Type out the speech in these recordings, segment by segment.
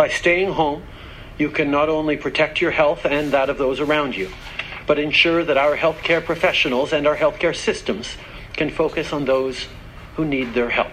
By staying home, you can not only protect your health and that of those around you, but ensure that our healthcare professionals and our healthcare systems can focus on those who need their help.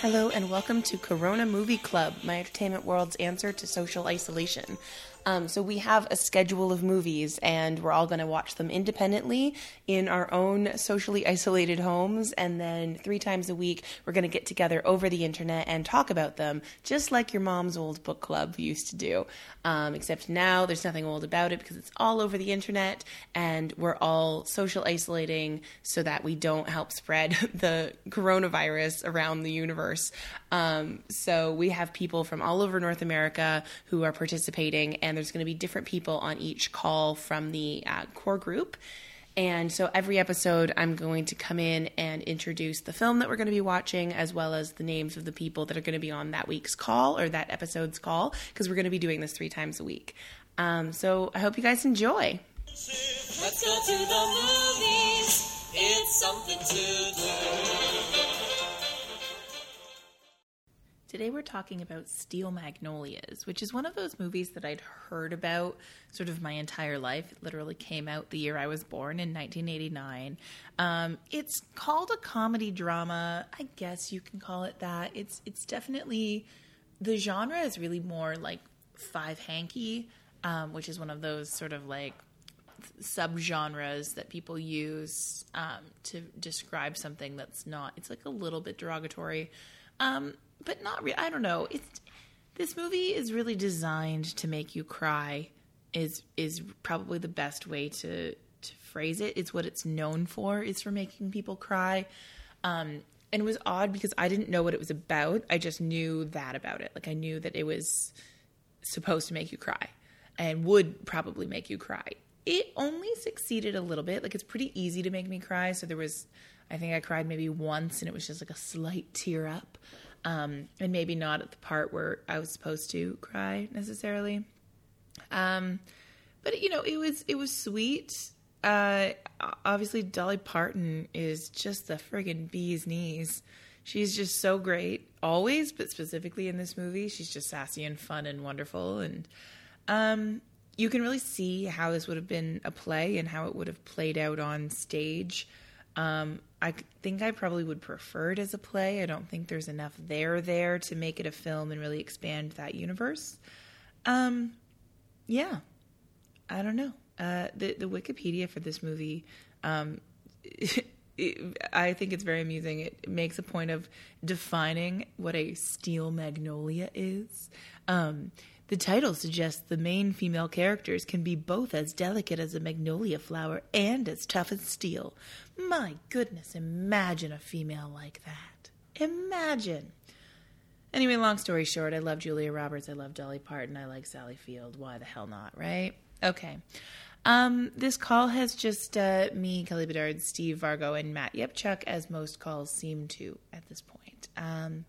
Hello and welcome to Corona Movie Club, my entertainment world's answer to social isolation. Um, so we have a schedule of movies, and we're all going to watch them independently in our own socially isolated homes. And then three times a week, we're going to get together over the internet and talk about them, just like your mom's old book club used to do. Um, except now there's nothing old about it because it's all over the internet, and we're all social isolating so that we don't help spread the coronavirus around the universe. Um, so we have people from all over North America who are participating, and there's going to be different people on each call from the uh, core group. And so every episode, I'm going to come in and introduce the film that we're going to be watching, as well as the names of the people that are going to be on that week's call or that episode's call, because we're going to be doing this three times a week. Um, so I hope you guys enjoy. Let's go to the movies. It's something to do. Today we're talking about Steel Magnolias, which is one of those movies that I'd heard about sort of my entire life. It literally came out the year I was born in 1989. Um, it's called a comedy drama. I guess you can call it that. It's it's definitely the genre is really more like five hanky, um, which is one of those sort of like subgenres that people use um, to describe something that's not. It's like a little bit derogatory. Um, but not really. I don't know. It's this movie is really designed to make you cry. Is is probably the best way to to phrase it. It's what it's known for. Is for making people cry. Um, and it was odd because I didn't know what it was about. I just knew that about it. Like I knew that it was supposed to make you cry and would probably make you cry. It only succeeded a little bit. Like it's pretty easy to make me cry. So there was, I think I cried maybe once and it was just like a slight tear up um, and maybe not at the part where I was supposed to cry necessarily. Um, but you know, it was it was sweet. Uh, obviously, Dolly Parton is just the friggin' bee's knees. She's just so great always, but specifically in this movie, she's just sassy and fun and wonderful. And um, you can really see how this would have been a play and how it would have played out on stage. Um, I think I probably would prefer it as a play. I don't think there's enough there there to make it a film and really expand that universe. Um, yeah, I don't know. Uh, the the Wikipedia for this movie, um, it, it, I think it's very amusing. It makes a point of defining what a steel magnolia is. Um, the title suggests the main female characters can be both as delicate as a magnolia flower and as tough as steel. My goodness, imagine a female like that. Imagine. Anyway, long story short, I love Julia Roberts, I love Dolly Parton, I like Sally Field. Why the hell not, right? Okay. Um, this call has just uh, me, Kelly Bedard, Steve Vargo, and Matt Yepchuk, as most calls seem to at this point. Um,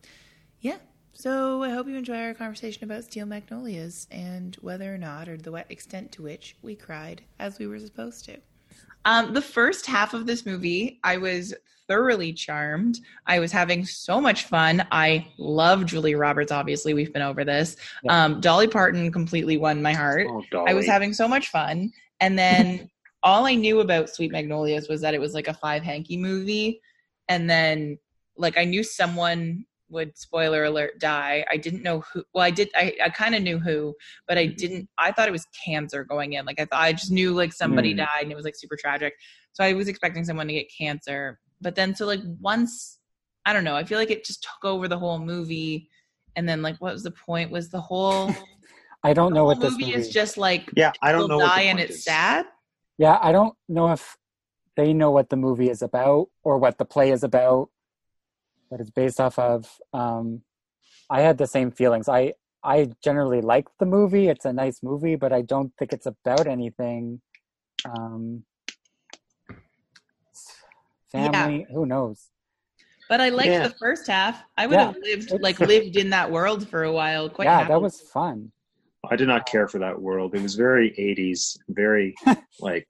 yeah, so I hope you enjoy our conversation about Steel Magnolias and whether or not, or the extent to which we cried as we were supposed to. Um, the first half of this movie, I was thoroughly charmed. I was having so much fun. I love Julie Roberts. Obviously, we've been over this. Yeah. Um, Dolly Parton completely won my heart. Oh, I was having so much fun, and then all I knew about Sweet Magnolias was that it was like a five hanky movie, and then like I knew someone would spoiler alert die. I didn't know who well i did i, I kind of knew who but i mm-hmm. didn't i thought it was cancer going in. Like i thought i just knew like somebody mm. died and it was like super tragic. So i was expecting someone to get cancer. But then so like once i don't know i feel like it just took over the whole movie. And then like what was the point? Was the whole i don't know what this movie, movie is just like yeah i don't know die and it's is. sad? Yeah i don't know if they know what the movie is about or what the play is about that it's based off of. Um, I had the same feelings. I I generally like the movie. It's a nice movie, but I don't think it's about anything. Um, family, yeah. who knows? But I liked yeah. the first half. I would yeah. have lived like lived in that world for a while. Quite yeah, happily. that was fun. I did not care for that world. It was very 80s, very like,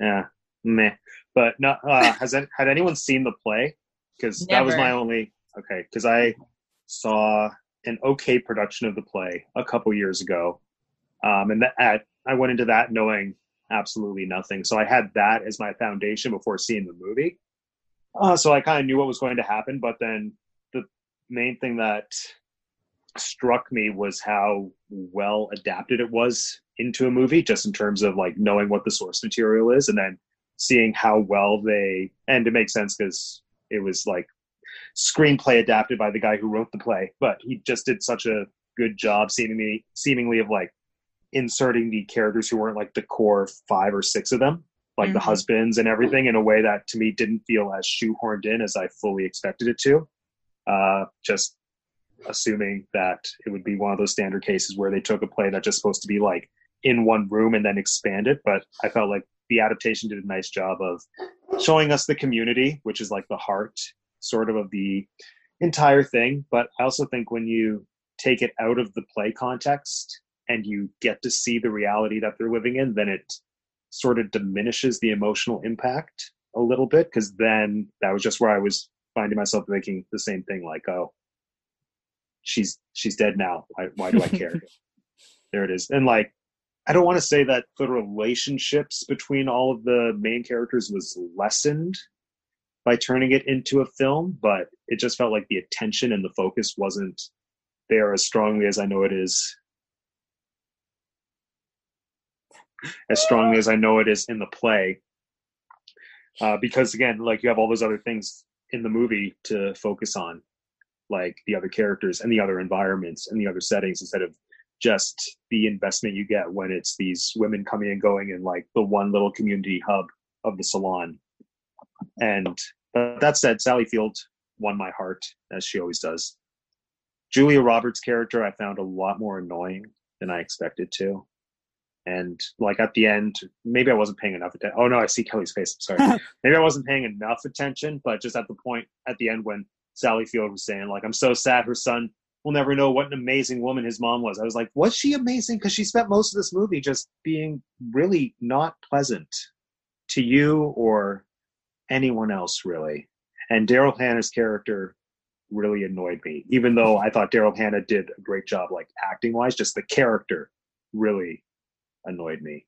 yeah, meh. But not. Uh, has had anyone seen the play? Because that was my only. Okay, because I saw an okay production of the play a couple years ago, um, and that I went into that knowing absolutely nothing. So I had that as my foundation before seeing the movie. Uh, so I kind of knew what was going to happen, but then the main thing that struck me was how well adapted it was into a movie, just in terms of like knowing what the source material is, and then seeing how well they and it makes sense because it was like screenplay adapted by the guy who wrote the play, but he just did such a good job seemingly seemingly of like inserting the characters who weren't like the core five or six of them, like the Mhm. husbands and everything, in a way that to me didn't feel as shoehorned in as I fully expected it to. Uh, just assuming that it would be one of those standard cases where they took a play that's just supposed to be like in one room and then expand it. But I felt like the adaptation did a nice job of showing us the community, which is like the heart sort of of the entire thing. But I also think when you take it out of the play context and you get to see the reality that they're living in, then it sort of diminishes the emotional impact a little bit. Because then that was just where I was finding myself thinking the same thing, like, oh, she's she's dead now. Why, why do I care? there it is. And like, I don't want to say that the relationships between all of the main characters was lessened by turning it into a film, but it just felt like the attention and the focus wasn't there as strongly as I know it is. As strongly as I know it is in the play. Uh, because again, like you have all those other things in the movie to focus on, like the other characters and the other environments and the other settings instead of just the investment you get when it's these women coming and going in like the one little community hub of the salon. And uh, that said, Sally Field won my heart as she always does. Julia Roberts' character I found a lot more annoying than I expected to. And like at the end, maybe I wasn't paying enough attention. Oh no, I see Kelly's face. I'm sorry. maybe I wasn't paying enough attention, but just at the point at the end when Sally Field was saying, like, I'm so sad her son will never know what an amazing woman his mom was. I was like, was she amazing? Because she spent most of this movie just being really not pleasant to you or anyone else, really. And Daryl Hannah's character really annoyed me, even though I thought Daryl Hannah did a great job, like acting wise. Just the character really annoyed me.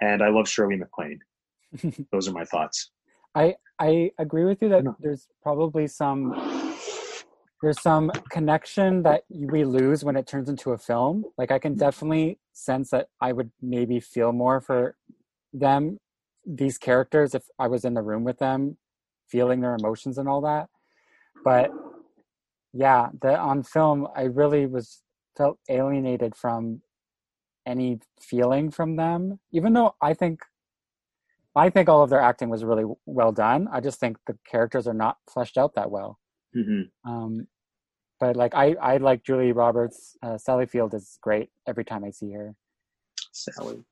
And I love Shirley MacLaine. Those are my thoughts. I I agree with you that there's probably some there's some connection that we lose when it turns into a film. Like I can mm-hmm. definitely sense that I would maybe feel more for them, these characters, if I was in the room with them, feeling their emotions and all that. But yeah, the on film, I really was felt alienated from any feeling from them, even though I think I think all of their acting was really well done. I just think the characters are not fleshed out that well. Hmm Um, but like I, I like Julie Roberts. Uh, Sally Field is great every time I see her. Sally.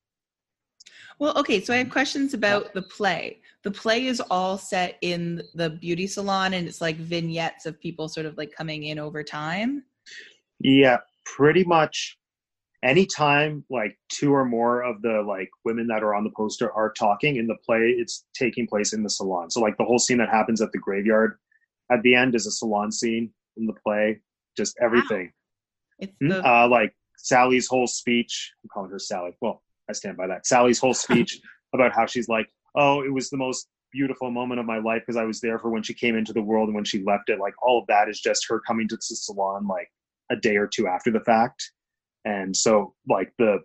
Well, okay, so I have questions about the play. The play is all set in the beauty salon and it's like vignettes of people sort of like coming in over time. Yeah, pretty much anytime like two or more of the like women that are on the poster are talking in the play, it's taking place in the salon. So like the whole scene that happens at the graveyard at the end is a salon scene in the play. Just everything. It's Hmm? the Uh, like Sally's whole speech. I'm calling her Sally. Well, I stand by that. Sally's whole speech about how she's like, oh, it was the most beautiful moment of my life because I was there for when she came into the world and when she left it. Like all of that is just her coming to the salon like a day or two after the fact. And so like the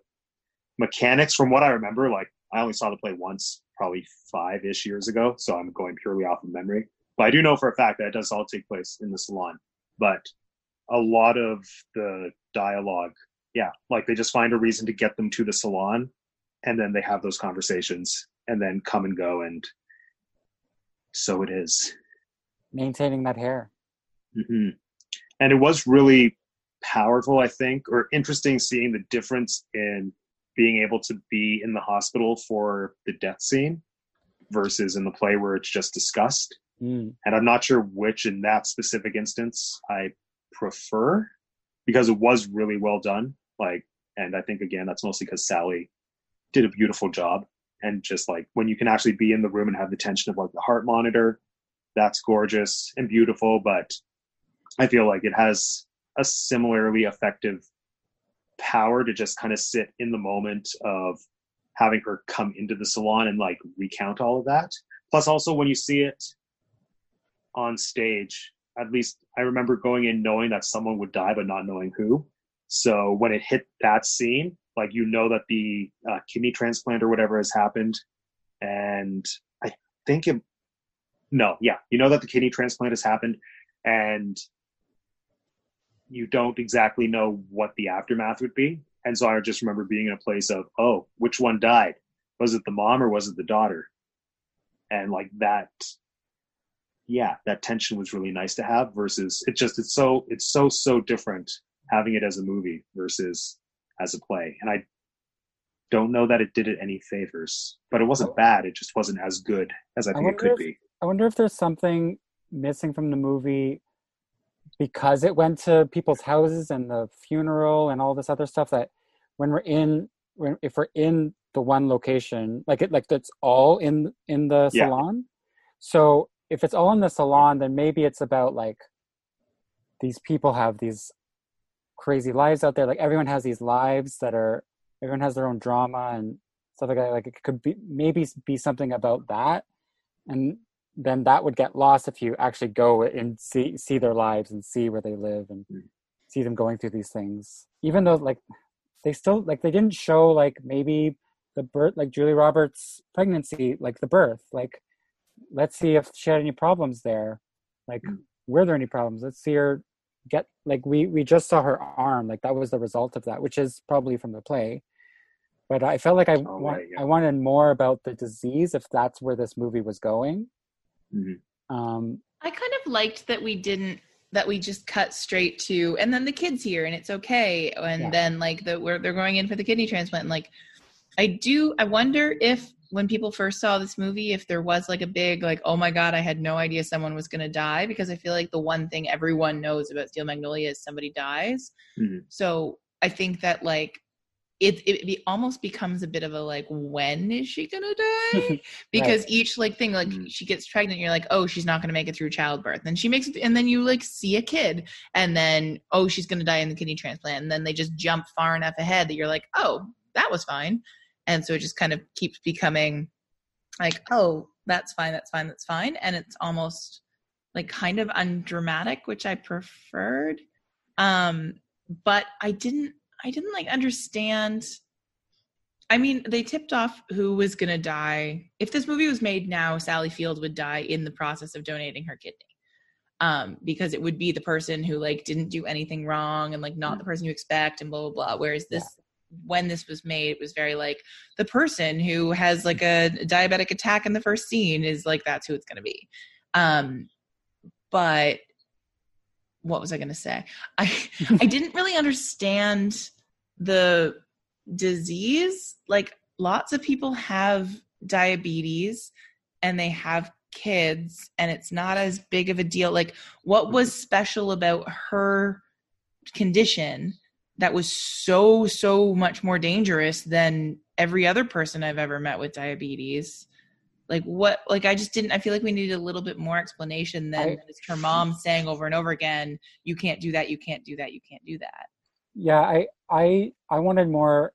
mechanics from what I remember, like I only saw the play once, probably five ish years ago. So I'm going purely off of memory. But I do know for a fact that it does all take place in the salon. But a lot of the dialogue yeah like they just find a reason to get them to the salon and then they have those conversations and then come and go and so it is Maintaining that hair. hmm and it was really powerful i think or interesting seeing the difference in being able to be in the hospital for the death scene versus in the play where it's just discussed Mm. and I'm not sure which in that specific instance I prefer because it was really well done. Like and I think again that's mostly because Sally did a beautiful job, and just like when you can actually be in the room and have the tension of like the heart monitor, that's gorgeous and beautiful. But I feel like it has a similarly effective power to just kind of sit in the moment of having her come into the salon and like recount all of that. Plus, also when you see it on stage, at least I remember going in knowing that someone would die, but not knowing who. So when it hit that scene, like you know that the uh, kidney transplant or whatever has happened, and I think it. No, yeah, you know that the kidney transplant has happened, and you don't exactly know what the aftermath would be. And so I just remember being in a place of, oh, which one died? Was it the mom or was it the daughter? And like that, yeah, that tension was really nice to have versus it just, it's so, it's so, so different having it as a movie versus as a play. And I don't know that it did it any favors, but it wasn't oh. bad. It just wasn't as good as I think I it could if, be. I wonder if there's something missing from the movie because it went to people's houses and the funeral and all this other stuff that when we're in when if we're in the one location like it like that's all in in the Yeah. salon so if it's all in the salon then maybe it's about like these people have these crazy lives out there. Like everyone has these lives that are everyone has their own drama and stuff like that. Like it could be maybe be something about that. And then that would get lost if you actually go and see see their lives and see where they live and Mm. see them going through these things. Even though like they still like they didn't show like maybe the birth like julie roberts pregnancy like the birth. Like let's see if she had any problems there like Mm. were there any problems let's see her get like we we just saw her arm like that was the result of that which is probably from the play but i felt like i Oh, want right, yeah. i wanted more about the disease if that's where this movie was going Mhm. um I kind of liked that we didn't that we just cut straight to and then the kids here and it's okay and Yeah. then like the where they're going in for the kidney transplant and like I do I wonder if when people first saw this movie if there was like a big like oh my god I had no idea someone was going to die because I feel like the one thing everyone knows about Steel Magnolia is somebody dies. Mhm. So I think that like it it be, almost becomes a bit of a like when is she gonna die because each like thing like Mhm. she gets pregnant you're like oh she's not gonna make it through childbirth and she makes it and then you like see a kid and then oh she's gonna die in the kidney transplant and then they just jump far enough ahead that you're like oh that was fine and so it just kind of keeps becoming like oh that's fine that's fine that's fine. And it's almost like kind of undramatic which i preferred. Um but i didn't i didn't like understand. I mean they tipped off who was going to die. If this movie was made now sally field would die in the process of donating her kidney. Um because it would be the person who like didn't do anything wrong and like not the person you expect and blah blah blah. Whereas this when this was made it was very like the person who has like a diabetic attack in the first scene is like that's who it's going to be. Um but what was i going to say? I i didn't really understand the disease. Like lots of people have diabetes and they have kids and it's not as big of a deal. Like what was special about her condition that was so so much more dangerous than every other person I've ever met with diabetes. Like what like I just didn't I feel like we needed a little bit more explanation than I- her mom saying over and over again, you can't do that, you can't do that, you can't do that. yeah i i i wanted more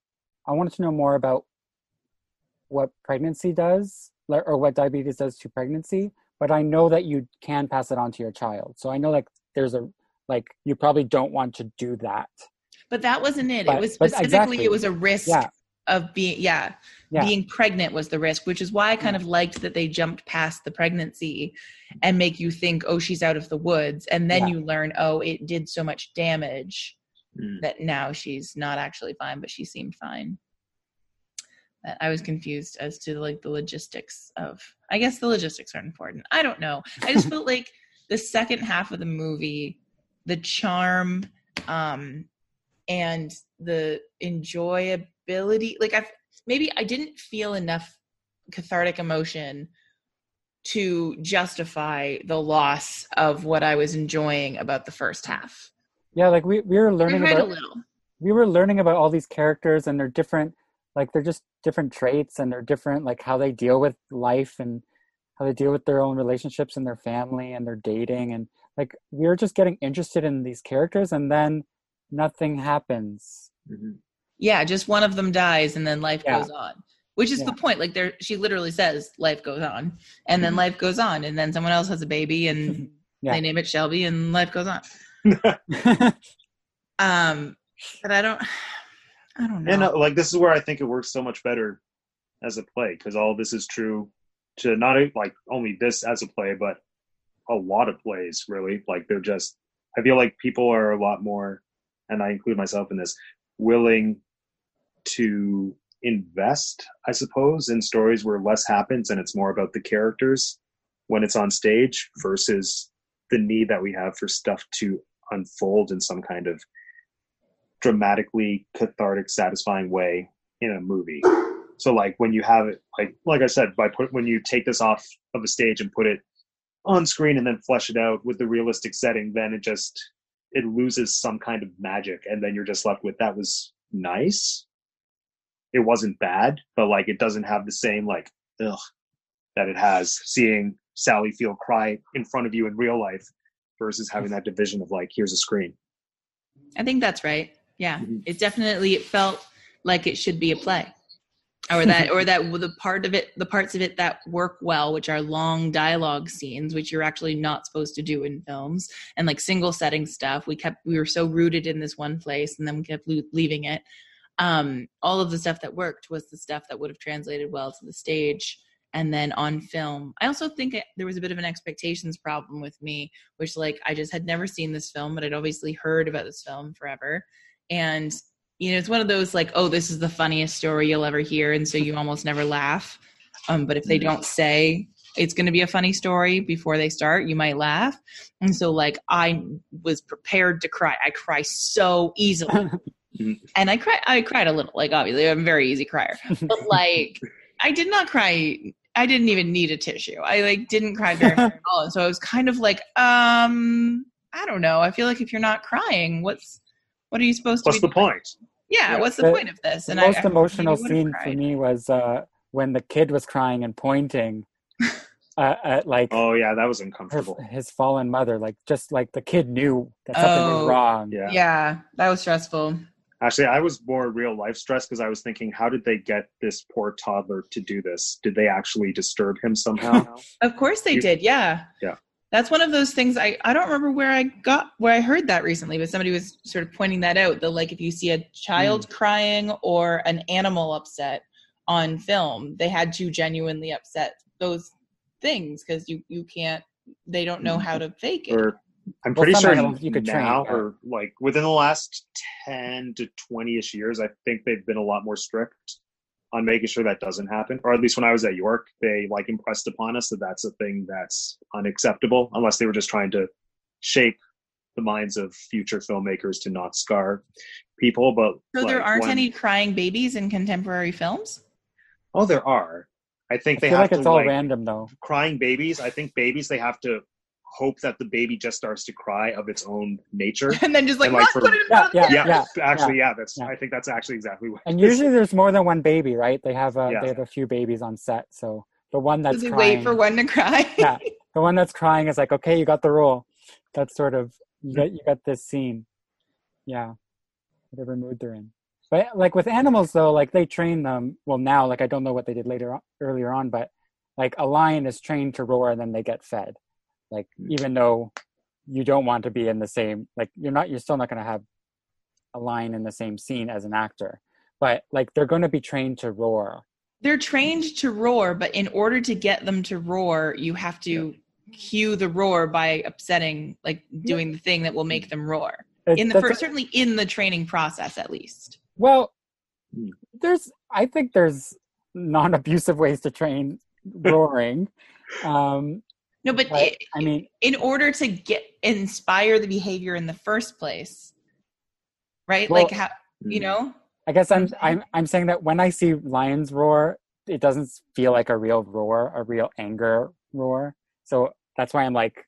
i wanted to know more about what pregnancy does or what diabetes does to pregnancy but i know that you can pass it on to your child so i know like there's a like you probably don't want to do that But that wasn't it. But- it was specifically exactly. it was a risk Yeah. of being yeah, Yeah. being pregnant was the risk, which is why I kind of liked that they jumped past the pregnancy and make you think, oh, she's out of the woods, and then Yeah. you learn, oh, it did so much damage Mm. that now she's not actually fine, but she seemed fine. I was confused as to like the logistics of. I guess the logistics are important. I don't know. I just felt like the second half of the movie, the charm, um, and the enjoyability. Like I, maybe I didn't feel enough cathartic emotion to justify the loss of what I was enjoying about the first half. yeah like we, we were learning about a little. we were learning about all these characters and their different like they're just different traits and they're different like how they deal with life and how they deal with their own relationships and their family and their dating and like we were just getting interested in these characters and then nothing happens Mhm. Yeah, just one of them dies and then life Yeah. goes on. Which is Yeah. the point. Like there she literally says life goes on. And then Mhm. life goes on and then someone else has a baby and Yeah. they name it Shelby and life goes on. Um but I don't I don't know. And uh, like this is where I think it works so much better as a play because all this is true to not like only this as a play, but a lot of plays really. Like they're just I feel like people are a lot more, and I include myself in this, willing to invest, I suppose, in stories where less happens and it's more about the characters when it's on stage versus the need that we have for stuff to unfold in some kind of dramatically cathartic, satisfying way in a movie. So like when you have it, like like I said, by put when you take this off of the stage and put it on screen and then flesh it out with the realistic setting, then it just it loses some kind of magic, and then you're just left with that was nice. It wasn't bad, but like it doesn't have the same like ugh that it has seeing Sally Field cry in front of you in real life versus having that division of like here's a screen. I think that's right. Yeah, Mhm. it definitely it felt like it should be a play, or that or that the part of it, the parts of it that work well, which are long dialogue scenes, which you're actually not supposed to do in films, and like single setting stuff. We kept we were so rooted in this one place, and then we kept lo- leaving it. Um, all of the stuff that worked was the stuff that would have translated well to the stage. And then on film, I also think there was a bit of an expectations problem with me, which like I just had never seen this film, but I'd obviously heard about this film forever and you know it's one of those like oh this is the funniest story you'll ever hear and so you almost never laugh. Um, but if they don't say it's going to be a funny story before they start you might laugh. And so like i was prepared to cry. I cry so easily. And i cry i cried a little like obviously i'm a very easy crier. But like i did not cry i didn't even need a tissue. I like didn't cry very much at all. And so i was kind of like um i don't know. I feel like if you're not crying what's what are you supposed to What's be the point? Yeah, Yeah. what's the, The- point of this? And I- most I emotional maybe scene for me was uh, when the kid was crying and pointing uh, at like Oh yeah, that was her, uncomfortable. his fallen mother. Like just like the kid knew that something Oh. was wrong. Yeah. Yeah, that was stressful. Actually, I was more real life stressed because I was thinking, how did they get this poor toddler to do this? Did they actually disturb him somehow? Of course they You- did. Yeah. Yeah. That's one of those things I, I don't remember where I got where I heard that recently, but somebody was sort of pointing that out. That like if you see a child Hmm. crying or an animal upset on film, they had to genuinely upset those things because you you can't they don't know how to fake it. or I'm pretty some sure animals you could train, now, yeah. or like within the last ten to twenty-ish years, I think they've been a lot more strict on making sure that doesn't happen. Or at least when I was at York, they like impressed upon us that that's a thing that's unacceptable, unless they were just trying to shape the minds of future filmmakers to not scar people. But so there aren't when- any crying babies in contemporary films. Oh, there are. I think I they feel have like it's to all like random though. crying babies. I think babies they have to hope that the baby just starts to cry of its own nature. and then just like, And, like, for- put it in Yeah, front yeah, yeah, actually, yeah, that's. yeah. I think that's actually exactly what. And it is. usually there's more than one baby, right? They have a Yeah. they have a few babies on set, so the one that's crying, wait for one to cry. Yeah. the one that's crying is like, okay, you got the role. That's sort of you hmm. got you got this scene. Yeah, whatever mood they're in. But like with animals though, like they train them. Well, now like I don't know what they did later on, earlier on, but like a lion is trained to roar and then they get fed. Like Mm. even though you don't want to be in the same like you're not you're still not going to have a line in the same scene as an actor, but like they're going to be trained to roar. they're trained to roar, but in order to get them to roar, you have to cue the roar by upsetting, like doing the thing that will make them roar. It- In the first, certainly in the training process, at least. Well, Hmm. there's I think there's non-abusive ways to train roaring. um, No, but but it, I mean, in order to get inspire the behavior in the first place, right? Well, like how you know? I guess I'm Mhm. I'm I'm saying that when I see lions roar, it doesn't feel like a real roar, a real anger roar. So that's why I'm like,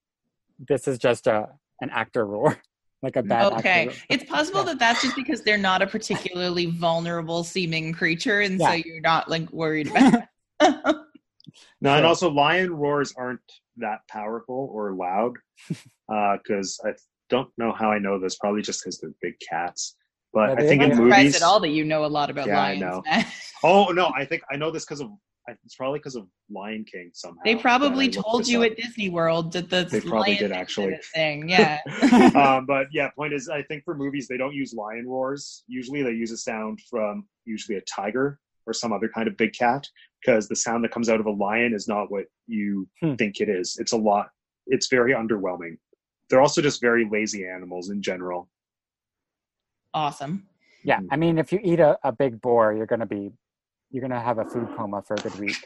this is just a an actor roar. like a bad Okay, actor. it's possible Yeah. that that's just because they're not a particularly vulnerable seeming creature, and so you're not like worried about. it. No, and also lion roars aren't that powerful or loud. Uh because I don't know how I know this. Probably just because they're big cats. But Yeah, I think in movies. at all that you know a lot about Yeah, I lions. know. Oh no, I think I know this because of. It's probably because of Lion King somehow. They probably told you up. at Disney World that the They probably did, actually. thing. Yeah. um, but yeah, point is, I think for movies they don't use lion roars. Usually they use a sound from usually a tiger or some other kind of big cat because the sound that comes out of a lion is not what you Hmm. think it is. It's a lot. It's very underwhelming. They're also just very lazy animals in general. awesome. Yeah, I mean, if you eat a, a big boar, you're gonna be, you're gonna have a food coma for a good week.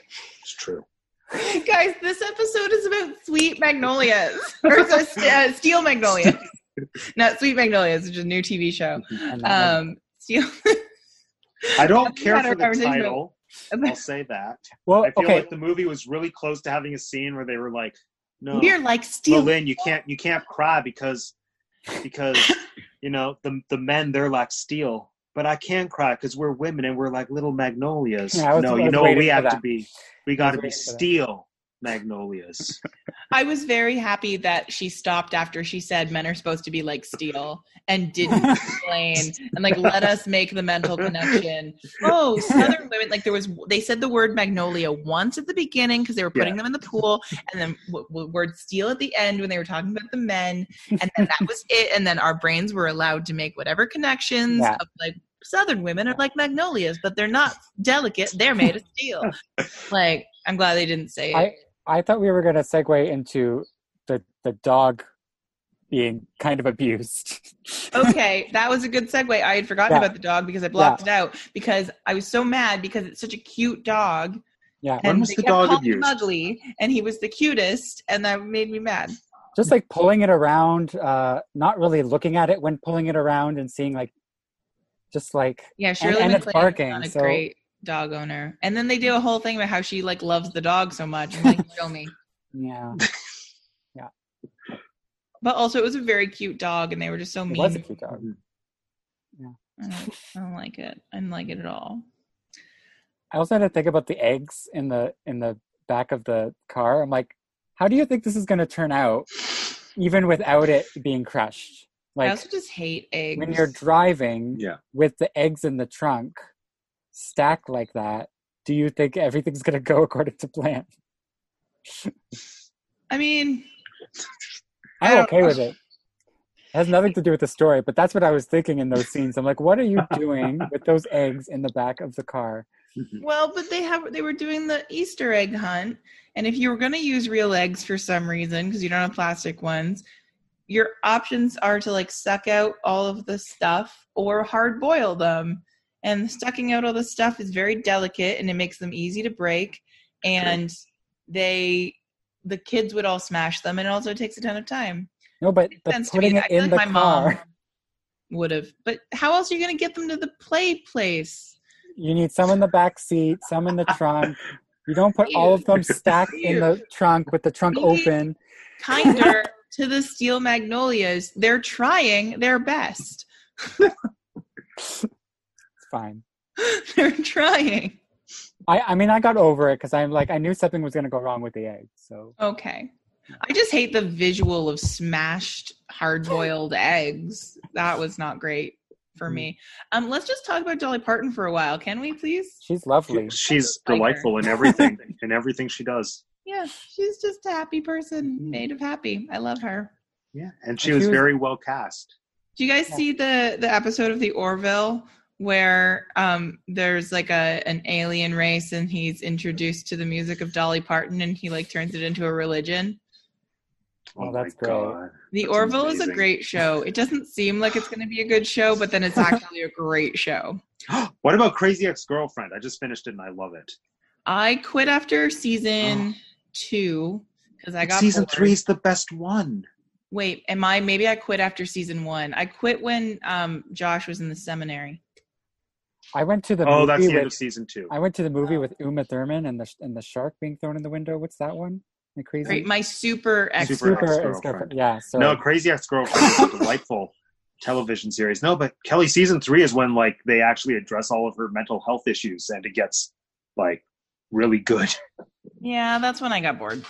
It's true. Guys, this episode is about sweet magnolias or so, st- uh, steel magnolias. Not sweet magnolias, which is a new TV show. Um, steel. I don't care for the conversation about- title. I'll say that. well, I feel okay, like the movie was really close to having a scene where they were like, "No, We're like steel. Lynn, you can't you can't cry because because you know the the men they're like steel, but I can cry because we're women and we're like little magnolias. Yeah, was- no, you know what we have to be. We got to be that. steel magnolias. I was very happy that she stopped after she said men are supposed to be like steel and didn't explain and like let us make the mental connection. Oh, Southern women, like there was, they said the word magnolia once at the beginning because they were putting Yeah. them in the pool, and then w- w- word steel at the end when they were talking about the men, and then that was it. And then our brains were allowed to make whatever connections Yeah. of like Southern women are like magnolias, but they're not delicate; they're made of steel. like I'm glad they didn't say it. I I thought we were gonna segue into the the dog being kind of abused. okay, that was a good segue. I had forgotten Yeah. about the dog because I blocked it out because I was so mad because it's such a cute dog. yeah, When And was the dog abused? ugly, and he was the cutest, and that made me mad. just like pulling it around, uh, not really looking at it when pulling it around and seeing like, just like Yeah, Shirley and it's MacLaine is barking, so- great dog owner. And then they do a mm-hmm. whole thing about how she like loves the dog so much. I'm like, show me. yeah, Yeah. But also, it was a very cute dog, and they were just so it mean. was a cute dog. Mm-hmm. I, don't, I don't like it. I don't like it at all. I also had to think about the eggs in the in the back of the car. I'm like, how do you think this is going to turn out, even without it being crushed? Like, I also just hate eggs. when you're driving Yeah. with the eggs in the trunk stacked like that, do you think everything's going to go according to plan? I mean, I I'm okay know. with it. It has nothing to do with the story, but that's what I was thinking in those scenes. I'm like, what are you doing with those eggs in the back of the car? Well, but they have they were doing the Easter egg hunt, and if you were going to use real eggs for some reason because you don't have plastic ones, your options are to like suck out all of the stuff or hard boil them. And sucking out all the stuff is very delicate and it makes them easy to break. And they the kids would all smash them and it also takes a ton of time. No, but, but Sense putting I it feel in like the my car, mom would have. But how else are you going to get them to the play place? you need some in the back seat, some in the trunk. You don't put all of them stacked in the trunk with the trunk Ew. open. kinder to the steel magnolias. They're trying their best. It's fine. They're trying. I, I mean, I got over it because I'm like, I knew something was going to go wrong with the eggs. So Okay. I just hate the visual of smashed hard boiled eggs. That was not great for me. Um, let's just talk about Dolly Parton for a while, can we, please? she's lovely. She's Like her. delightful in everything, in everything she does. Yeah, she's just a happy person, Mhm. made of happy. I love her. Yeah, and she And was she was- very well cast. Do you guys Yeah. see the the episode of the Orville where um there's like a an alien race and he's introduced to the music of Dolly Parton and he like turns it into a religion? Oh, Oh, that's great. god! The That's Orville is a great show. It doesn't seem like it's going to be a good show, but then it's actually a great show. what about Crazy Ex Girlfriend? I just finished it and I love it. I quit after season two because I got Season bored. three is the best one. Wait, am I? Maybe I quit after season one. I quit when um Josh was in the seminary. I went to the Oh, movie that's the with, end of season two. I went to the movie with Uma Thurman and the and the shark being thrown in the window. What's that one? The crazy Great, my super ex. Super super ex-girlfriend. ex-girlfriend. Yeah. So No, Crazy Ex Girlfriend is a delightful, television series. No, but Kelly season three is when like they actually address all of her mental health issues, and it gets like really good. Yeah, that's when I got bored.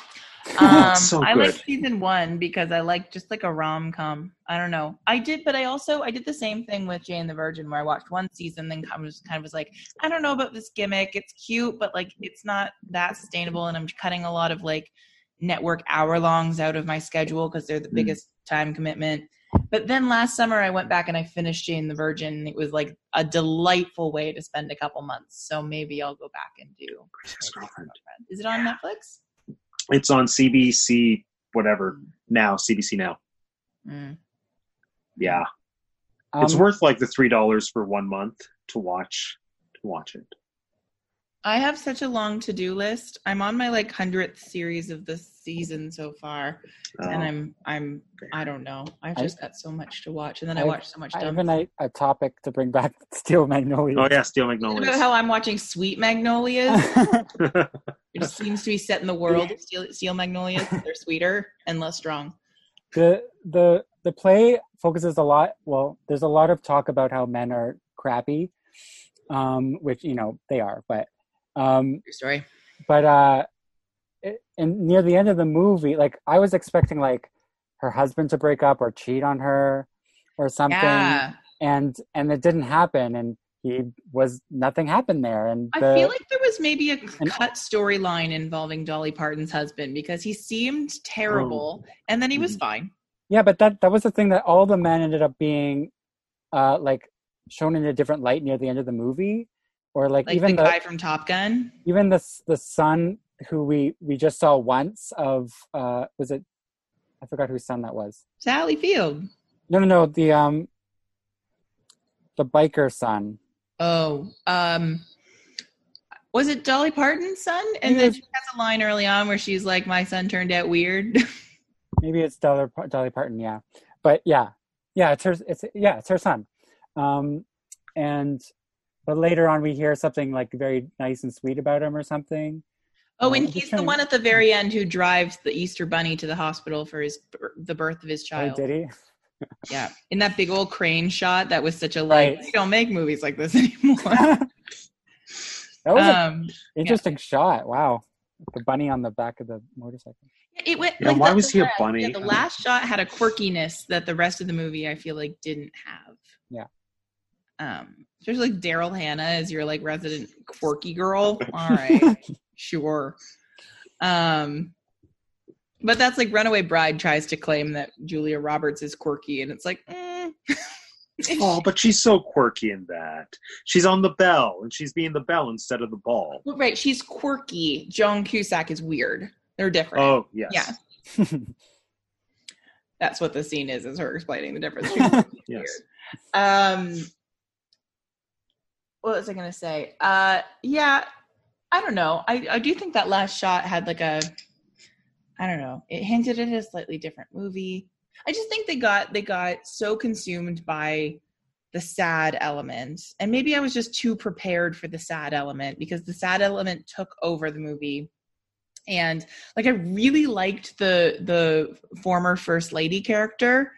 Um, So I like season one because I like just like a rom com. I don't know. I did, but I also I did the same thing with Jane the Virgin, where I watched one season, then kind of was kind of was like, I don't know about this gimmick. It's cute, but like it's not that sustainable, and I'm cutting a lot of like network hour longs out of my schedule because they're the Mm. biggest time commitment. But then last summer I went back and I finished Jane the Virgin. It was like a delightful way to spend a couple months. So maybe I'll go back and do. Greatest Girlfriend. Is it on Netflix? It's on CBC, whatever now, CBC now. Mm. Yeah, it's Um, worth like the three dollars for one month to watch to watch it. I have such a long to do list. I'm on my like hundredth series of the season so far, and Uh, I'm I'm I don't know. I've I- just got so much to watch, and then I, I've- watch so much I have dumb. an, a topic to bring back Steel Magnolias. oh yeah, Steel Magnolias. About Magnolias. how I'm watching Sweet Magnolias. it just seems to be set in the world of Steel, Steel Magnolias. They're sweeter and less strong. the the the play focuses a lot well there's a lot of talk about how men are crappy um which you know they are but um story. but uh it, and near the end of the movie like i was expecting like her husband to break up or cheat on her or something Yeah, and and it didn't happen and he was nothing happened there and I feel like there was maybe a and- cut storyline involving Dolly Parton's husband because he seemed terrible, and then he was Mhm. fine. yeah but that that was the thing that all the men ended up being uh like shown in a different light near the end of the movie or like, Like even the the, guy from Top Gun. even the the son who we we just saw once of uh was it i forgot whose son that was Sally Field. no no no the um the biker son Oh, um, was it Dolly Parton's son? And He then she has a line early on where she's like, "My son turned out weird." maybe it's dolly, dolly parton yeah but yeah yeah it's her it's yeah it's her son um and but later on we hear something like very nice and sweet about him or something oh, Uh, and he's the trying one at the very end who drives the Easter Bunny to the hospital for his the birth of his oh, child. did he Yeah, in that big old crane shot, that was such a like. Right. We don't make movies like this anymore. that was an um, interesting shot wow the bunny on the back of the motorcycle it went. Yeah, like, why the- was he a bunny? Yeah, the last shot had a quirkiness that the rest of the movie I feel like didn't have. Yeah. Um, especially like Daryl Hannah as your like resident quirky girl. All right, sure. Um, but that's like Runaway Bride tries to claim that Julia Roberts is quirky, and it's like, mm. oh, but she's so quirky in that. She's on the bell, and she's being the bell instead of the ball. Well, right, she's quirky. Joan Cusack is weird. They're different. Oh yes, Yeah. That's what the scene is, is her explaining the difference. yes. um what was i gonna say? Uh yeah i don't know. I i do think that last shot had like a i don't know it hinted at a slightly different movie. I just think they got they got so consumed by the sad element and maybe i was just too prepared for the sad element because the sad element took over the movie. And like i really liked the the former first lady character.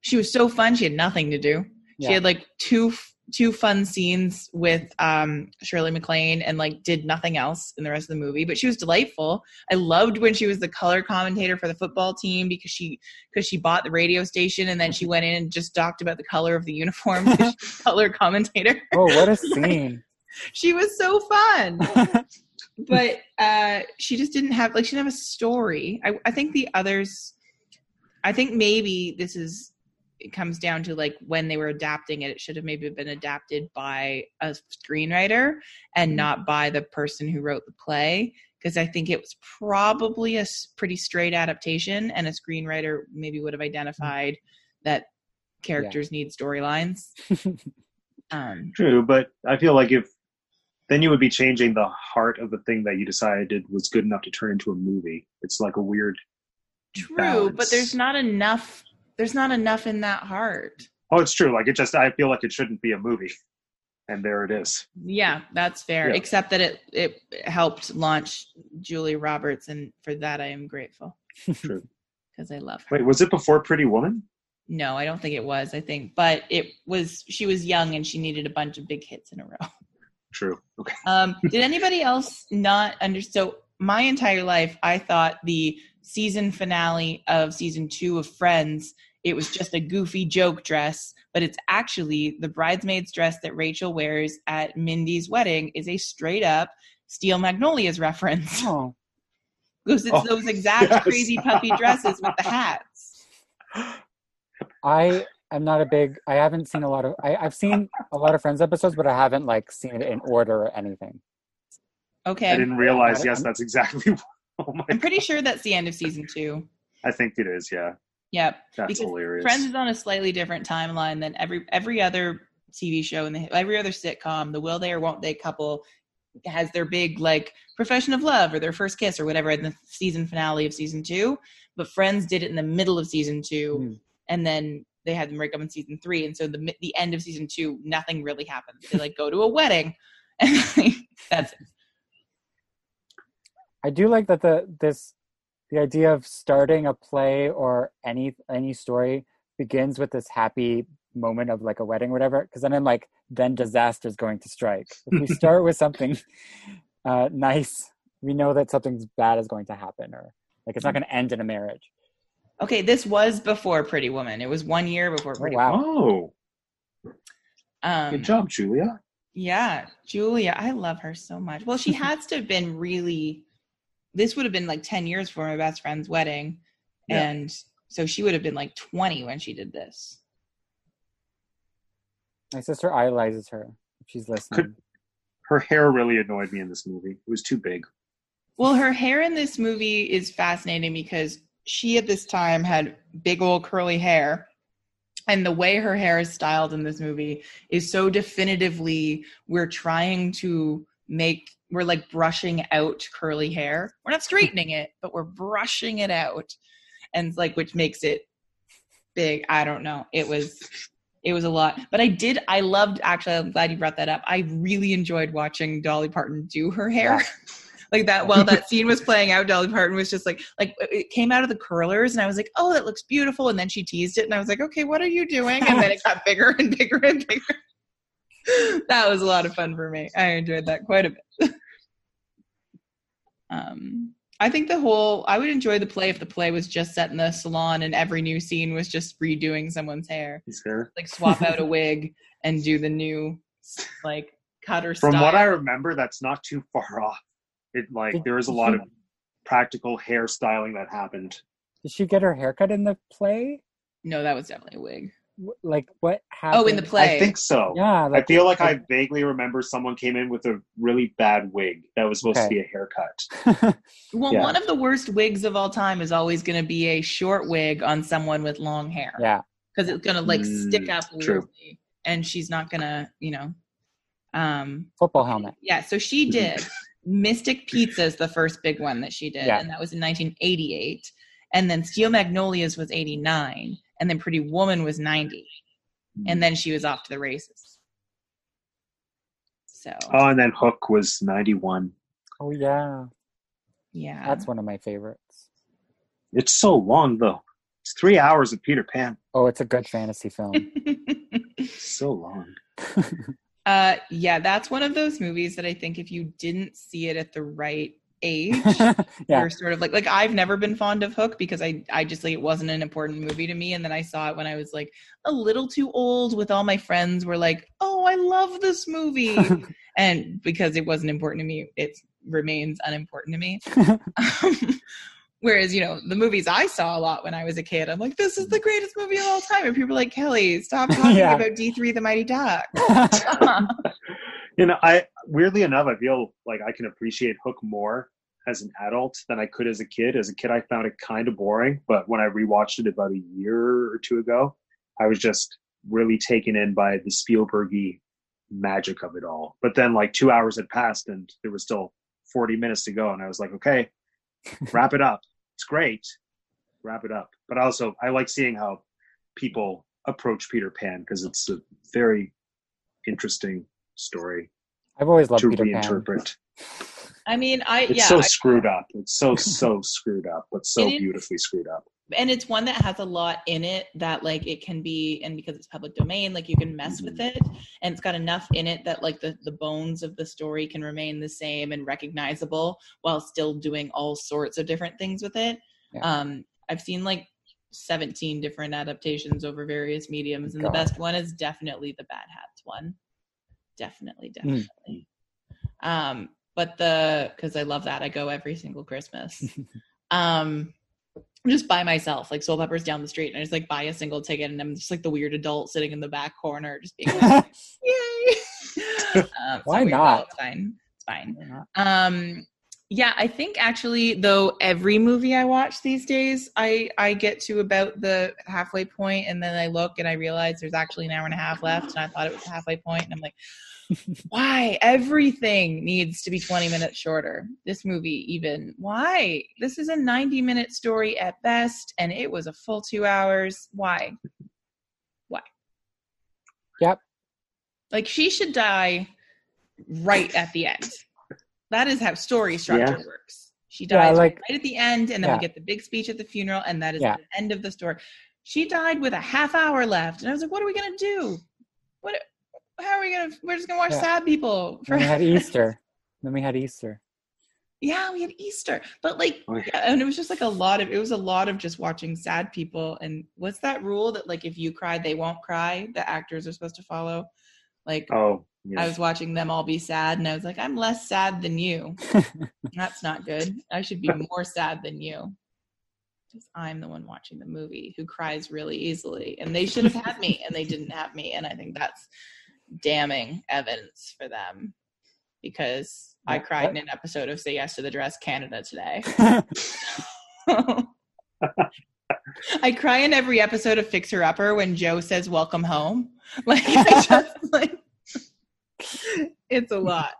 She was so fun she had nothing to do. Yeah. she had like two two fun scenes with um Shirley MacLaine and like did nothing else in the rest of the movie but she was delightful. I loved when she was the color commentator for the football team because she because she bought the radio station and then she went in and just talked about the color of the uniform. 'cause she was a color commentator. Oh what a scene. she was so fun. But uh she just didn't have like she didn't have a story. I, I think the others i think maybe this is it comes down to like when they were adapting it it should have maybe been adapted by a screenwriter and not by the person who wrote the play because i think it was probably a pretty straight adaptation and a screenwriter maybe would have identified that characters need storylines um True, but I feel like if then you would be changing the heart of the thing that you decided was good enough to turn into a movie. It's like a weird. True, balance. but there's not enough. There's not enough in that heart. Oh, it's true. Like it just, I feel like it shouldn't be a movie, and there it is. Yeah, that's fair. Yeah. Except that it it helped launch Julie Roberts, and for that I am grateful True. because I love her. Wait, was it before Pretty Woman? No, I don't think it was. I think, but it was. She was young and she needed a bunch of big hits in a row. True. Okay. Um, did anybody else not understand? So my entire life, I thought the season finale of season two of Friends, it was just a goofy joke dress, but it's actually the bridesmaid's dress that Rachel wears at Mindy's wedding is a straight up Steel Magnolias reference. Oh, Because it's Oh, those exact yes. crazy puppy dresses with the hats. I am not a big. I haven't seen a lot of. I, I've seen a lot of Friends episodes, but I haven't like seen it in order or anything. Okay. I didn't realize. Yes, that's exactly. Oh my! I'm pretty sure that's the end of season two. I think it is. Yeah, Yep. that's Because hilarious. Friends is on a slightly different timeline than every every other TV show and every other sitcom. The will they or won't they couple has their big like profession of love or their first kiss or whatever in the season finale of season two. But Friends did it in the middle of season two, Hmm. and then they had them break up in season three. And so the the end of season two, nothing really happens. They like go to a wedding, and like, that's it. I do like that the this the idea of starting a play or any any story begins with this happy moment of like a wedding or whatever because then I'm like then disaster is going to strike. If we start with something uh, nice, we know that something bad is going to happen or like it's not going to end in a marriage. Okay, this was before Pretty Woman. It was one year before Oh, Pretty wow. Oh, Woman. Um, good job, Julia. Yeah, Julia, I love her so much. Well, she has to have been really. This would have been like ten years for my best friend's wedding, Yeah. and so she would have been like twenty when she did this. My sister idolizes her. She's listening. Her hair really annoyed me in this movie. It was too big. Well, her hair in this movie is fascinating because she at this time had big old curly hair. And the way her hair is styled in this movie is so definitively we're trying to make we're like brushing out curly hair. We're not straightening it, but we're brushing it out. And like which makes it big. I don't know. It was it was a lot. But I did I loved actually I'm glad you brought that up. I really enjoyed watching Dolly Parton do her hair. like that while that scene was playing out dolly parton was just like like it came out of the curlers and i was like oh that looks beautiful and then she teased it and i was like okay what are you doing and then it got bigger and bigger and bigger that was a lot of fun for me i enjoyed that quite a bit um i think the whole i would enjoy the play if the play was just set in the salon and every new scene was just redoing someone's hair His like swap out a wig and do the new like cutter From style. what I remember, that's not too far off. It like Did- there was a lot of practical hairstyling that happened. Did she get her haircut in the play? no that was definitely a wig Wh- Like what happened? oh in the play I think so. Yeah, I feel like I vaguely remember someone came in with a really bad wig that was supposed to be a haircut. Well, Yeah. one of the worst wigs of all time is always going to be a short wig on someone with long hair. yeah. Because it's going to like Mm, stick up true. weirdly, and she's not going to, you know. Um, Football helmet. yeah, so she did Mystic Pizza is the first big one that she did, Yeah. and that was in 1988. And then Steel Magnolias was 89, and then Pretty Woman was 90, and then she was off to the races. So Oh, and then Hook was ninety one. Oh yeah, yeah, that's one of my favorites. It's so long though. It's three hours of Peter Pan. Oh, it's a good fantasy film. So long. Uh, yeah, that's one of those movies that I think if you didn't see it at the right age, yeah, you're sort of like like I've never been fond of Hook because I I just like it wasn't an important movie to me, and then I saw it when I was like a little too old. With all my friends were like, "Oh, I love this movie," and because it wasn't important to me, it remains unimportant to me. Um, Whereas, you know, the movies I saw a lot when I was a kid, I'm like, this is the greatest movie of all time. And people are like, Kelly, stop talking Yeah. about D3 the Mighty Duck. You know, I weirdly enough, I feel like I can appreciate Hook more as an adult than I could as a kid. As a kid, I found it kind of boring, but when I rewatched it about a year or two ago, I was just really taken in by the Spielbergy magic of it all. But then, like two hours had passed, and there was still forty minutes to go, and I was like, okay, wrap it up. It's great, wrap it up. But also, I like seeing how people approach Peter Pan because it's a very interesting story I've always loved to Peter Pan. I mean, I yeah. It's yeah, so I- screwed up. It's so so screwed up, but so is- beautifully screwed up. and it's one that has a lot in it that like it can be and because it's public domain like you can mess with it and it's got enough in it that like the the bones of the story can remain the same and recognizable while still doing all sorts of different things with it Yeah. um i've seen like 17 different adaptations over various mediums and God. the best one is definitely the bad hats one definitely definitely um but the because i love that i go every single christmas um I'm just by myself, like Soulpepper's down the street, and I just like buy a single ticket, and I'm just like the weird adult sitting in the back corner, just being like, "Yay!" Um, Why not? It's fine. It's fine. Um, yeah, I think actually, though, every movie I watch these days, I I get to about the halfway point, and then I look and I realize there's actually an hour and a half left, and I thought it was the halfway point, and I'm like, why everything needs to be 20 minutes shorter? This movie, even why? This is a 90 minute story at best, and it was a full two hours. Why? Why? Yep. Like she should die right at the end. That is how story structure Yeah. works. She Yeah, dies like- right at the end, and then Yeah. we get the big speech at the funeral, and that is Yeah. the end of the story. She died with a half hour left, and I was like, "What are we gonna do? What? How are we gonna? We're just gonna watch Yeah. sad people for Then we had Easter. Then we had Easter. yeah, we had Easter, but like, Oh, yeah. yeah, and it was just like a lot of it was a lot of just watching sad people. And what's that rule that like if you cry, they won't cry? The actors are supposed to follow. Like Oh, I was watching them all be sad, and I was like, I'm less sad than you. That's not good. I should be more sad than you. Because I'm the one watching the movie who cries really easily, and they should have had me, and they didn't have me, and I think that's damning evidence for them because I cried in an episode of Say Yes to the Dress Canada today. I cry in every episode of Fixer Upper when Jo says "Welcome home." Like, just like it's a lot.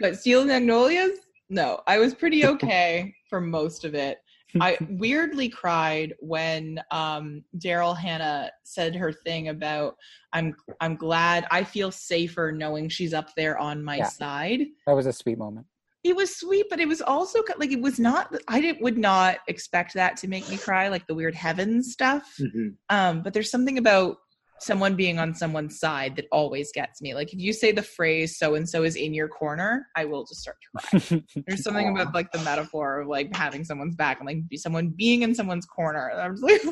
But Steel Magnolias, no, I was pretty okay for most of it. I weirdly cried when um, Daryl Hannah said her thing about I'm I'm glad I feel safer knowing she's up there on my Yeah. side that was a sweet moment. it was sweet, but it was also like it was not. I did, would not expect that to make me cry, like the weird heaven stuff. Mhm. Um, but there's something about someone being on someone's side that always gets me. Like if you say the phrase "so and so is in your corner," I will just start to cry. There's something Aw. about like the metaphor of like having someone's back and like be someone being in someone's corner. And I'm just like,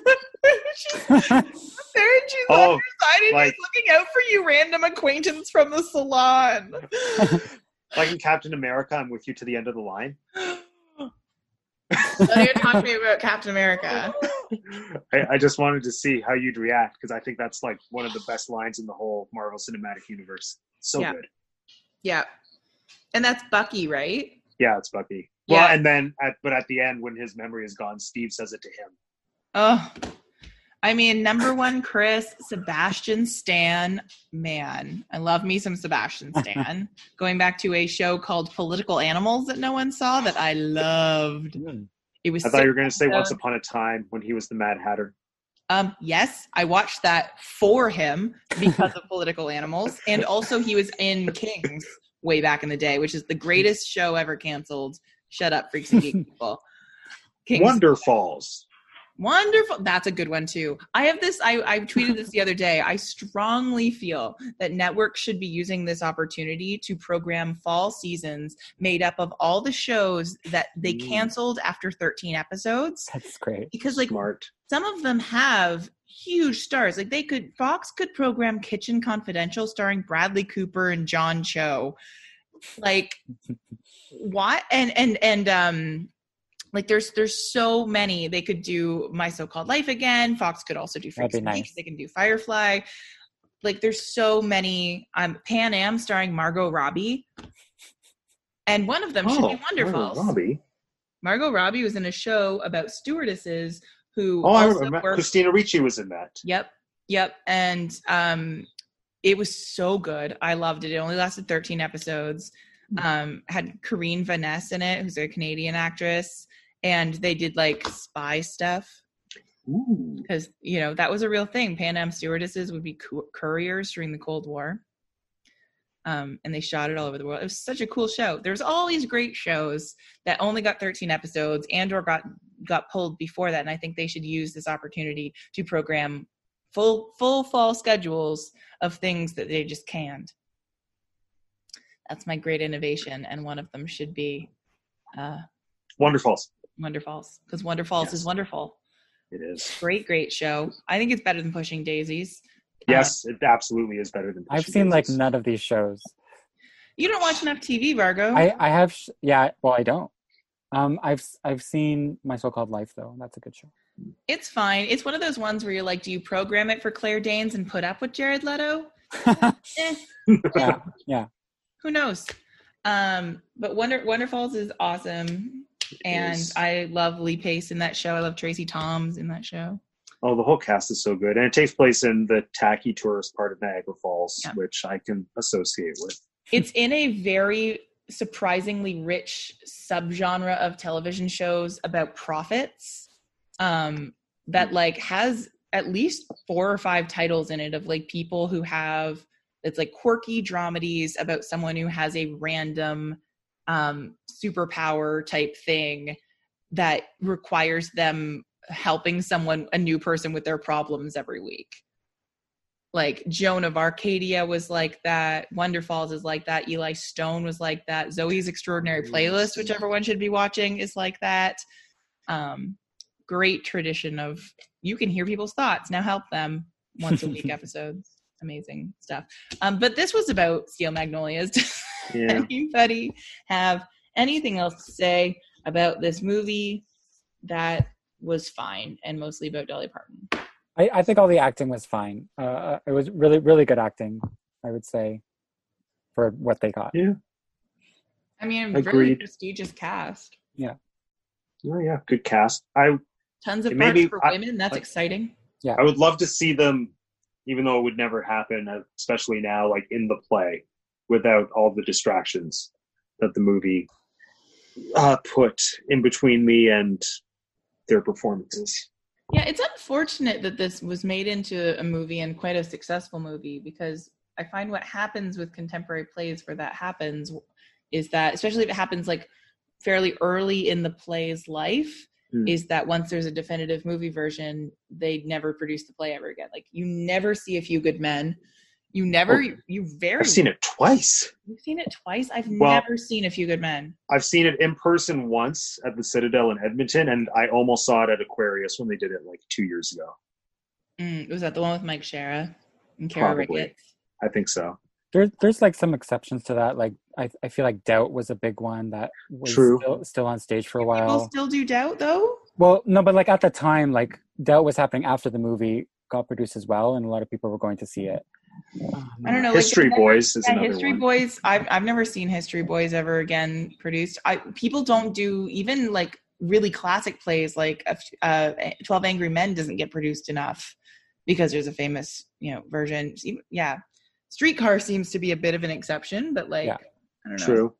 she's there and she's on Oh, your side and like- she's looking out for you, random acquaintance from the salon. like in Captain America, I'm with you to the end of the line. So you're talking to me about Captain America. I, I just wanted to see how you'd react because I think that's like one of the best lines in the whole Marvel Cinematic Universe. So Yeah. good. Yeah. And that's Bucky, right? Yeah, it's Bucky. Yeah. Well, and then at but at the end when his memory is gone, Steve says it to him. Oh. I mean, number one, Chris, Sebastian Stan, man. I love me some Sebastian Stan. Going back to a show called Political Animals that no one saw that I loved. Mm. It was I thought you were going to say Once. Upon a Time when he was the Mad Hatter. Um, yes, I watched that for him because of Political Animals, and also he was in Kings way back in the day, which is the greatest show ever canceled. Shut up, freaks and geek people. Kings, Wonderfalls. Wonderful. That's a good one too. I have this. I I tweeted this the other day. I strongly feel that networks should be using this opportunity to program fall seasons made up of all the shows that they Mm. canceled after 13 episodes That's great. because like Smart. some of them have huge stars. Like they could Fox could program Kitchen Confidential starring Bradley Cooper and John Cho. Like what and and and um like there's there's so many they could do my so-called life again fox could also do freaks and Geeks. nice. they can do firefly like there's so many um pan am starring margot robbie and one of them should be Wonderful. Margot Oh, Robbie. margot robbie was in a show about stewardesses who Oh, I remember. worked Christina Ricci was in that. Yep. Yep. And um it was so good. I loved it. It only lasted 13 episodes. Um had Karine Vanasse in it, who's a Canadian actress, and they did like spy stuff because you know that was a real thing. Pan Am stewardesses would be cou- couriers during the Cold War. Um, and they shot it all over the world. It was such a cool show. There's all these great shows that only got 13 episodes and or got got pulled before that and i think they should use this opportunity to program full full fall schedules of things that they just canned that's my great innovation and one of them should be uh Wonderfalls. wonderfalls because wonderfalls Yes. is wonderful It is. great great show i think it's better than pushing daisies Yes, it absolutely is better than. Pushing I've Pushing seen like none of these shows. you don't watch enough tv vargo I I have sh- yeah. Well, I don't. Um, I've s- I've seen my so-called life though. And that's a good show. it's fine it's one of those ones where you're like do you program it for claire danes and put up with jared leto eh, yeah, yeah. who knows um but wonder wonderfalls is awesome and Is- i love lee pace in that show. I love tracie thoms in that show. Oh, the whole cast is so good, and it takes place in the tacky tourist part of Niagara Falls, Yeah. which I can associate with. it's in a very surprisingly rich subgenre of television shows about prophets um that like has at least four or five titles in it of like people who have it's like quirky dramedies about someone who has a random um superpower type thing that requires them helping someone a new person with their problems every week like Joan of Arcadia was like that. Wonderfalls is like that. Eli Stone was like that. Zoe's Extraordinary Playlist, which everyone should be watching, is like that. Um, great tradition of you can hear people's thoughts. Now help them once a week episodes. Amazing stuff. Um, but this was about Steel Magnolias. Does Yeah, anybody have anything else to say about this movie that was fine and mostly about Dolly Parton? I, I think all the acting was fine. Uh, it was really really good acting. I would say for what they got. yeah, I mean, very Agreed. prestigious cast. Yeah. Oh, yeah. Good cast. I Tons of Maybe parts for I- women. That's I- exciting. Yeah, I would love to see them, even though it would never happen, uh, especially now, like in the play, without all the distractions that the movie uh, put in between me and their performances. Yeah, it's unfortunate that this was made into a movie and quite a successful movie because I find what happens with contemporary plays where that happens is that, especially if it happens like fairly early in the play's life, Hmm. is that once there's a definitive movie version, they never produce the play ever again. Like you never see A Few Good Men. You never, Oh, you very. I've seen it twice. You've seen it twice. I've Well- never seen A Few Good Men. I've seen it in person once at the Citadel in Edmonton, and I almost saw it at Aquarius when they did it like two years ago. Mm, was that the one with Mike Shara and Cara Probably. Ricketts? I think so. There's there's like some exceptions to that. Like I I feel like Doubt was a big one that was True. Still, still on stage for a People while. still do doubt though. Well, no, but like at the time, like Doubt was happening after the movie got produced as well, and a lot of people were going to see it. Um, I don't know. History they've never- Boys is yeah, another History one. Boys. I've I've never seen History Boys ever again produced. I people don't do even like really classic plays like uh, Twelve Angry Men doesn't get produced enough because there's a famous you know version. Yeah, Streetcar seems to be a bit of an exception, but like Yeah. I don't know. True.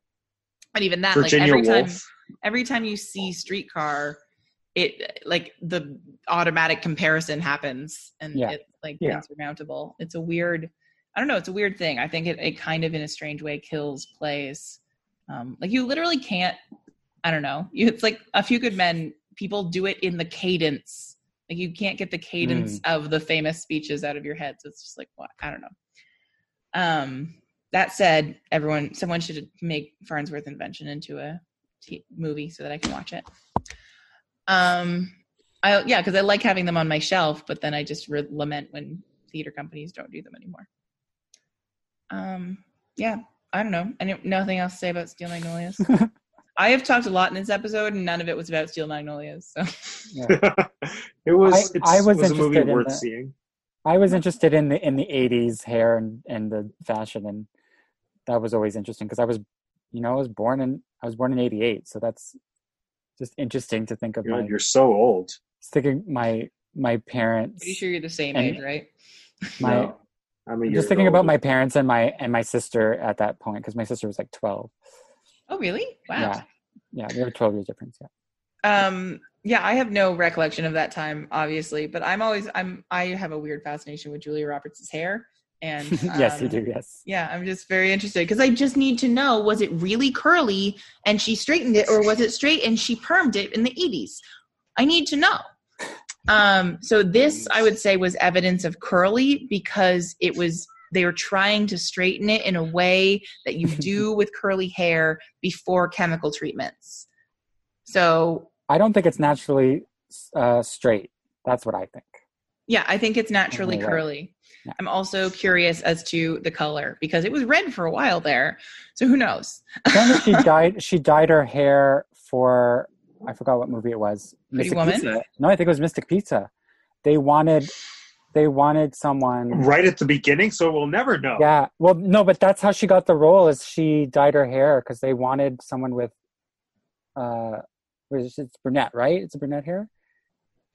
But even that, Virginia like every time Woolf. every time you see Streetcar, it like the automatic comparison happens and Yeah. it's like Yeah. insurmountable. It's a weird I don't know, it's a weird thing. I think it, it kind of in a strange way kills plays. Um like you literally can't I don't know. You, it's like a few good men, people do it in the cadence. Like you can't get the cadence of the famous speeches out of your head. So it's just like what I don't know. Um that said, everyone someone should make Farnsworth Invention into a t- movie so that I can watch it. Um, I yeah, because I like having them on my shelf, but then I just re- lament when theater companies don't do them anymore. Um, yeah, I don't know. And nothing else to say about Steel Magnolias. I have talked a lot in this episode, and none of it was about Steel Magnolias. So it was. I- it's, I was was a movie interested in worth the- seeing. I was interested in the in the '80s hair and and the fashion, and that was always interesting because I was, you know, I was born in I was born in '88, so that's just interesting to think of God, my you're so old. thinking my my parents. pretty sure you're the same age, right? My No, I'm a I'm year just thinking about my parents and my and my sister at that point because my sister was like 12. Oh, really? Wow. Yeah, yeah, we have a 12 year difference. Yeah. Um, yeah, I have no recollection of that time, obviously, but I'm always I'm I have a weird fascination with Julia Roberts' hair, and yes, you um, do. Yes. Yeah, I'm just very interested because I just need to know was it really curly and she straightened it, or was it straight and she permed it in the 80s? I need to know. Um, so this, I would say, was evidence of curly because it was they were trying to straighten it in a way that you do with curly hair before chemical treatments. So I don't think it's naturally uh, straight. That's what I think. yeah, I think it's naturally curly. Yeah. I'm also curious as to the color because it was red for a while there. So who knows? She dyed she dyed her hair for I forgot what movie it was. Pretty Mystic Woman? Pizza. No, I think it was Mystic Pizza. They wanted they wanted someone Right at the beginning, so we'll never know. Yeah. Well, no, but that's how she got the role is she dyed her hair because they wanted someone with uh it's brunette, right? It's a brunette hair?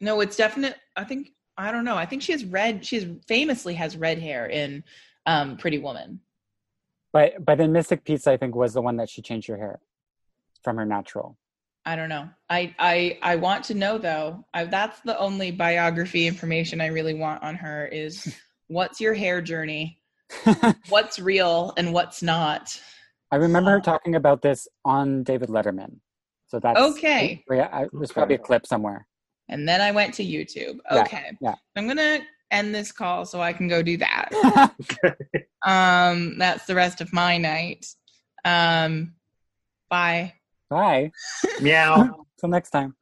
No, it's definite. I think I don't know. I think she has red. She has famously has red hair in um, Pretty Woman. But but in Mystic Pizza I think was the one that she changed her hair from her natural. I don't know. I I I want to know though. I, that's the only biography information I really want on her is what's your hair journey? What's real and what's not? I remember her talking about this on David Letterman. So that's Okay. Yeah, I, there's probably a clip somewhere. And then I went to YouTube. Yeah, Okay. yeah. I'm gonna end this call so I can go do that. um, that's the rest of my night. Um, bye. Bye. Meow. Till next time.